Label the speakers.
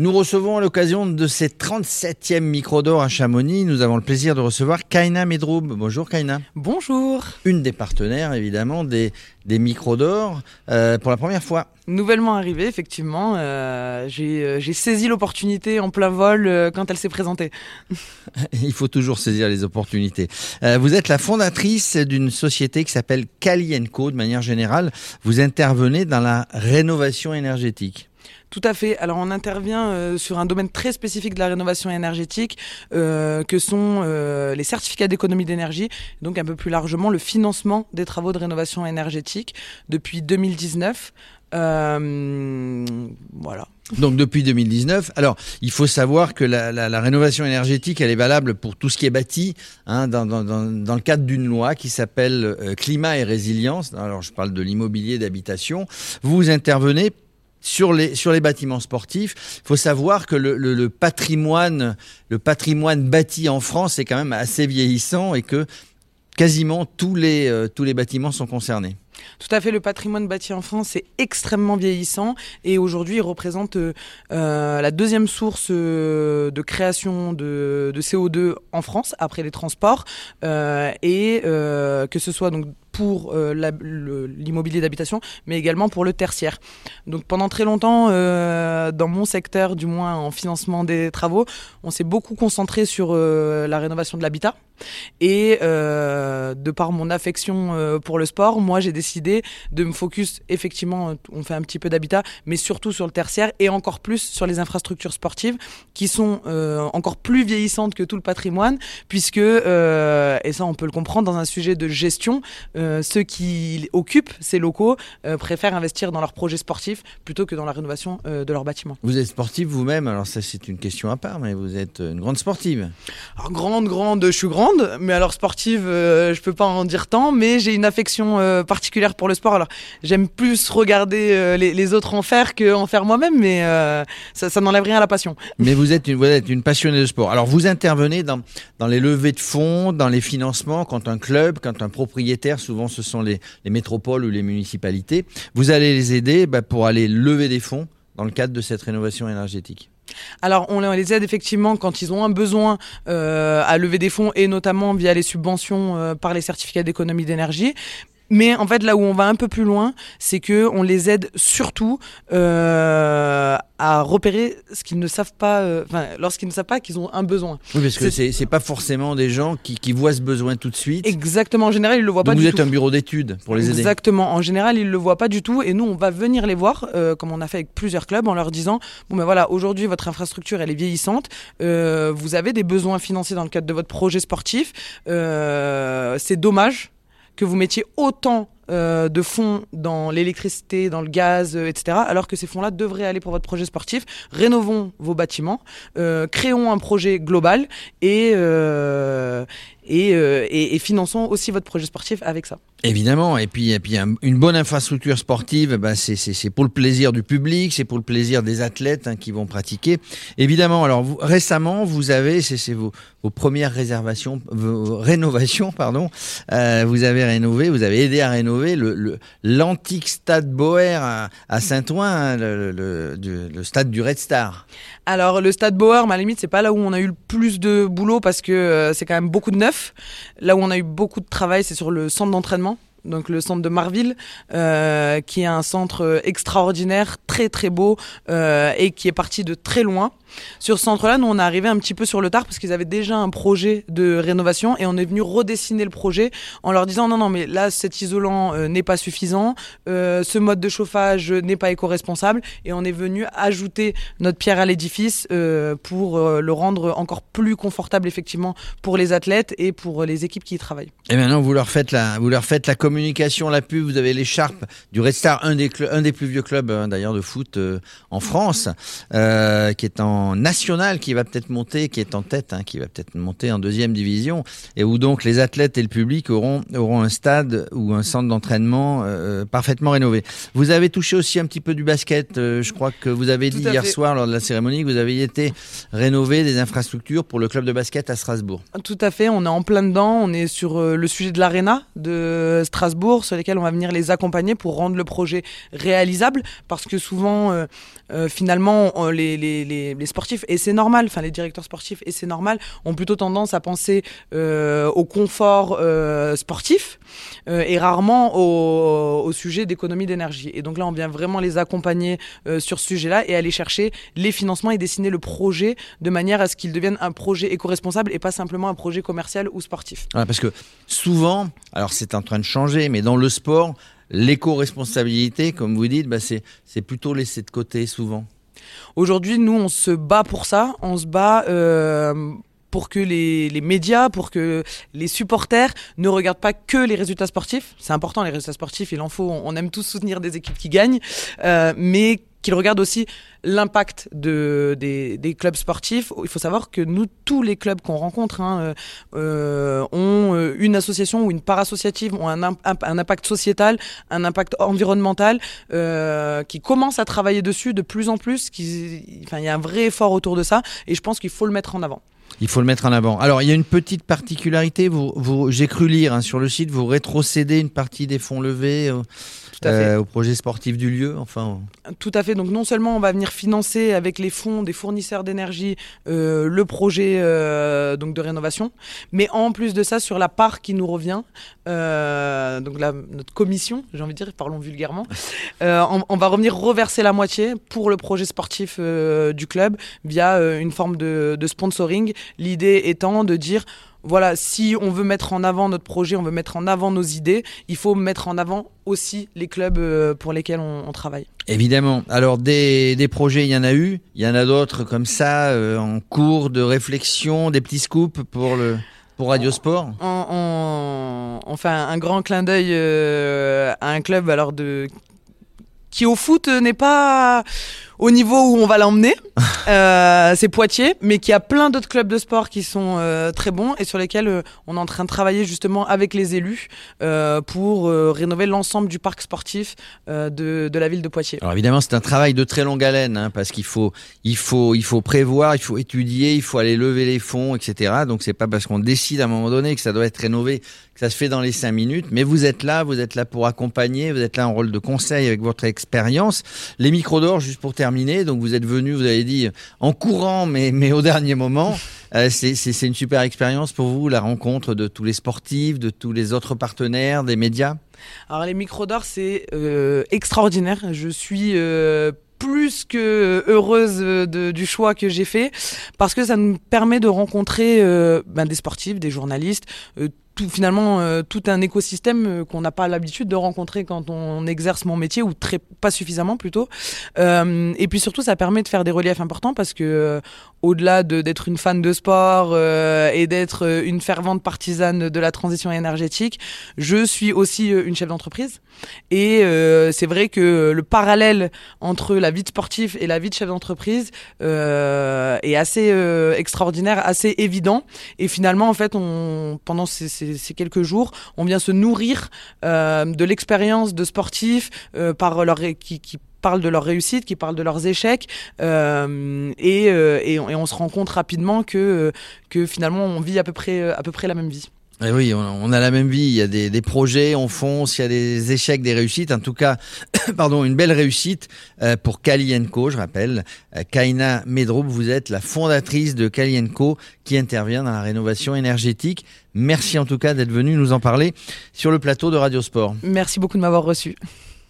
Speaker 1: Nous recevons à l'occasion de cette 37e micro d'or à Chamonix, nous avons le plaisir de recevoir Kaina Medroub. Bonjour Kaina.
Speaker 2: Bonjour.
Speaker 1: Une des partenaires évidemment des, des micros d'or euh, pour la première fois.
Speaker 2: Nouvellement arrivée, effectivement. Euh, euh, j'ai saisi l'opportunité en plein vol quand elle s'est présentée.
Speaker 1: Il faut toujours saisir les opportunités. Vous êtes la fondatrice d'une société qui s'appelle Cali Co. De manière générale, vous intervenez dans la rénovation énergétique.
Speaker 2: Tout à fait. Alors on intervient euh, sur un domaine très spécifique de la rénovation énergétique, euh, que sont euh, les certificats d'économie d'énergie, donc un peu plus largement le financement des travaux de rénovation énergétique depuis 2019. Euh, voilà.
Speaker 1: Donc depuis 2019. Alors, il faut savoir que la, rénovation énergétique, elle est valable pour tout ce qui est bâti, hein, dans, le cadre d'une loi qui s'appelle Climat et résilience. Alors, je parle de l'immobilier d'habitation. Vous intervenez sur les, sur les bâtiments sportifs. Il faut savoir que le, le, patrimoine, le patrimoine bâti en France est quand même assez vieillissant et que quasiment tous les, euh, tous les bâtiments sont concernés.
Speaker 2: Tout à fait, le patrimoine bâti en France est extrêmement vieillissant et aujourd'hui il représente euh, la deuxième source euh, de création de, de, CO2 en France après les transports euh, et euh, que ce soit donc pour euh, l'immobilier d'habitation, mais également pour le tertiaire. Donc pendant très longtemps, euh, dans mon secteur, du moins en financement des travaux, on s'est beaucoup concentré sur euh, la rénovation de l'habitat. Et euh, de par mon affection euh, pour le sport, moi j'ai décidé de me focus effectivement, on fait un petit peu d'habitat, mais surtout sur le tertiaire et encore plus sur les infrastructures sportives qui sont euh, encore plus vieillissantes que tout le patrimoine, puisque, euh, et ça on peut le comprendre dans un sujet de gestion, euh, ceux qui occupent ces locaux euh, préfèrent investir dans leurs projets sportifs plutôt que dans la rénovation euh, de leurs bâtiments.
Speaker 1: Vous êtes sportif vous-même, alors ça c'est une question à part, mais vous êtes une grande sportive.
Speaker 2: Alors grande, grande, je suis grande, mais alors sportive, euh, je peux pas en dire tant, mais j'ai une affection euh, particulière pour le sport. Alors j'aime plus regarder euh, les, autres en faire qu'en faire moi-même, mais ça, ça n'enlève rien à la passion.
Speaker 1: Mais vous êtes, une, passionnée de sport. Alors vous intervenez dans, les levées de fonds, dans les financements, quand un club, quand un propriétaire, souvent ce sont les, les métropoles ou les municipalités, vous allez les aider bah, pour aller lever des fonds dans le cadre de cette rénovation énergétique.
Speaker 2: Alors, on les aide effectivement quand ils ont un besoin euh, à lever des fonds et notamment via les subventions euh, par les certificats d'économie d'énergie. Mais en fait, là où on va un peu plus loin, c'est que on les aide surtout euh, à repérer ce qu'ils ne savent pas, euh, enfin, lorsqu'ils ne savent pas qu'ils ont un besoin.
Speaker 1: Oui, parce que c'est pas forcément des gens qui, qui, voient ce besoin tout de suite.
Speaker 2: Exactement. En général, ils le voient
Speaker 1: Donc
Speaker 2: pas
Speaker 1: vous
Speaker 2: du
Speaker 1: êtes
Speaker 2: tout.
Speaker 1: un bureau d'études pour les aider.
Speaker 2: Exactement. En général, ils le voient pas du tout, et nous, on va venir les voir, euh, comme on a fait avec plusieurs clubs, en leur disant bon ben voilà, aujourd'hui votre infrastructure elle est vieillissante, vous avez des besoins financiers dans le cadre de votre projet sportif, c'est dommage que vous mettiez autant euh, de fonds dans l'électricité, dans le gaz, euh, etc., alors que ces fonds-là devraient aller pour votre projet sportif. Rénovons vos bâtiments, euh, créons un projet global et, finançons aussi votre projet sportif avec ça.
Speaker 1: Évidemment, et puis, et puis une bonne infrastructure sportive, ben c'est pour le plaisir du public, c'est pour le plaisir des athlètes hein, qui vont pratiquer. Évidemment, alors vous, récemment, vous avez, c'est vos, vos premières réservations, vos rénovations, pardon, euh, vous avez rénové, vous avez aidé à rénover l'antique le, stade Boer à, à Saint-Ouen, hein, le, le, le, stade du Red Star.
Speaker 2: Alors le stade Boer, la limite, c'est pas là où on a eu le plus de boulot parce que euh, c'est quand même beaucoup de neuf. Là où on a eu beaucoup de travail, c'est sur le centre d'entraînement donc le centre de Marville, euh, qui est un centre extraordinaire, très très beau euh, et qui est parti de très loin. Sur ce centre-là, nous on est arrivé un petit peu sur le tard parce qu'ils avaient déjà un projet de rénovation et on est venu redessiner le projet en leur disant non non mais là cet isolant euh, n'est pas suffisant, euh, ce mode de chauffage n'est pas éco-responsable et on est venu ajouter notre pierre à l'édifice euh, pour le rendre encore plus confortable effectivement pour les athlètes et pour les équipes qui y travaillent.
Speaker 1: Et maintenant vous leur faites la vous leur faites la communication, la pub, vous avez l'écharpe du Red Star, un des un des plus vieux clubs hein, d'ailleurs de foot en France, qui est en national qui va peut-être monter, qui est en tête, hein, qui va peut-être monter en deuxième division, et où donc les athlètes et le public auront, auront un stade ou un centre d'entraînement euh, parfaitement rénové. Vous avez touché aussi un petit peu du basket, euh, je crois que vous avez dit hier fait. soir lors de la cérémonie que vous avez été rénover des infrastructures pour le club de basket à Strasbourg.
Speaker 2: Tout à fait, on est en plein dedans, on est sur euh, le sujet de l'aréna de Strasbourg Strasbourg sur lesquels on va venir les accompagner pour rendre le projet réalisable parce que souvent euh, euh, finalement les, sportifs et c'est normal enfin les directeurs sportifs et c'est normal ont plutôt tendance à penser au confort sportif et rarement au, au sujet d'économie d'énergie et donc là on vient vraiment les accompagner sur ce sujet là et aller chercher les financements et dessiner le projet de manière à ce qu'il devienne un projet éco-responsable et pas simplement un projet commercial ou sportif.
Speaker 1: parce que souvent, alors c'est en train de changer, mais dans le sport, l'éco-responsabilité, comme vous dites, bah c'est plutôt laissé de côté souvent.
Speaker 2: Aujourd'hui, nous, on se bat pour ça. On se bat euh, pour que les, les, médias, pour que les supporters ne regardent pas que les résultats sportifs. C'est important les résultats sportifs, il en faut. On aime tous soutenir des équipes qui gagnent, euh, mais qu'ils regardent aussi l'impact de, des, clubs sportifs. Il faut savoir que nous, tous les clubs qu'on rencontre hein, euh, euh ont euh, une association ou une part associative, ont un, impact sociétal, un impact environnemental, qui commence à travailler dessus de plus en plus. Il y a un vrai effort autour de ça, et je pense qu'il faut le mettre en avant.
Speaker 1: Il faut le mettre en avant. Alors, il y a une petite particularité. J'ai cru lire hein, sur le site, vous rétrocédez une partie des fonds levés. Euh, au projet sportif du lieu, enfin.
Speaker 2: Tout à fait. Donc non seulement on va venir financer avec les fonds des fournisseurs d'énergie euh, le projet euh, donc de rénovation, mais en plus de ça sur la part qui nous revient, donc la, notre commission, j'ai envie de dire, parlons vulgairement, on, on, va revenir reverser la moitié pour le projet sportif du club via une forme de, de sponsoring. L'idée étant de dire voilà, si on veut mettre en avant notre projet, on veut mettre en avant nos idées, il faut mettre en avant aussi les clubs euh, pour lesquels on, travaille.
Speaker 1: Évidemment. Alors des, projets, il y en a eu, il y en a d'autres comme ça euh, en cours de réflexion, des petits scoops pour le pour Radio Sport.
Speaker 2: On, fait un grand clin d'œil euh, à un club alors de qui au foot n'est pas au niveau où on va l'emmener. Euh, c'est Poitiers, mais qui a plein d'autres clubs de sport qui sont euh, très bons et sur lesquels euh, on est en train de travailler justement avec les élus pour rénover l'ensemble du parc sportif de, de, la ville de Poitiers.
Speaker 1: Alors évidemment, c'est un travail de très longue haleine hein, parce qu'il faut, il faut, il faut prévoir, il faut étudier, il faut aller lever les fonds, etc. Donc c'est pas parce qu'on décide à un moment donné que ça doit être rénové que ça se fait dans les cinq minutes. Mais vous êtes là, vous êtes là pour accompagner, vous êtes là en rôle de conseil avec votre expérience. Les micros d'or, juste pour terminer donc vous êtes venu, vous avez dit en courant, mais, mais au dernier moment. Euh, c'est une super expérience pour vous, la rencontre de tous les sportifs, de tous les autres partenaires, des médias?
Speaker 2: Alors les micros d'or, c'est euh, extraordinaire. Je suis... Euh, plus que heureuse du choix que j'ai fait parce que ça nous permet de rencontrer ben, des sportifs, des journalistes, finalement euh, tout un écosystème euh, qu'on n'a pas l'habitude de rencontrer quand on exerce mon métier ou très pas suffisamment plutôt. Euh, et puis surtout, ça permet de faire des reliefs importants parce que au-delà d'être une fan de sport et d'être une fervente partisane de la transition énergétique, je suis aussi une chef d'entreprise. Et c'est vrai que le parallèle entre la vie de sportif et la vie de chef d'entreprise est assez extraordinaire, assez évident. Et finalement, en fait, on pendant ces ces, quelques jours, on vient se nourrir euh, de l'expérience de sportifs euh, qui, parlent de leur réussite, qui parlent de leurs échecs, euh, et, on, se rend compte rapidement que, finalement on vit à peu près la même vie.
Speaker 1: Eh oui, on a la même vie. Il y a des, projets, on fonce, il y a des échecs, des réussites. En tout cas, pardon, une belle réussite euh, pour Kalienko, je rappelle. Euh, Kaina Medroub, vous êtes la fondatrice de Kalienko qui intervient dans la rénovation énergétique. Merci en tout cas d'être venu nous en parler sur le plateau de Radio Sport.
Speaker 2: Merci beaucoup de m'avoir reçu.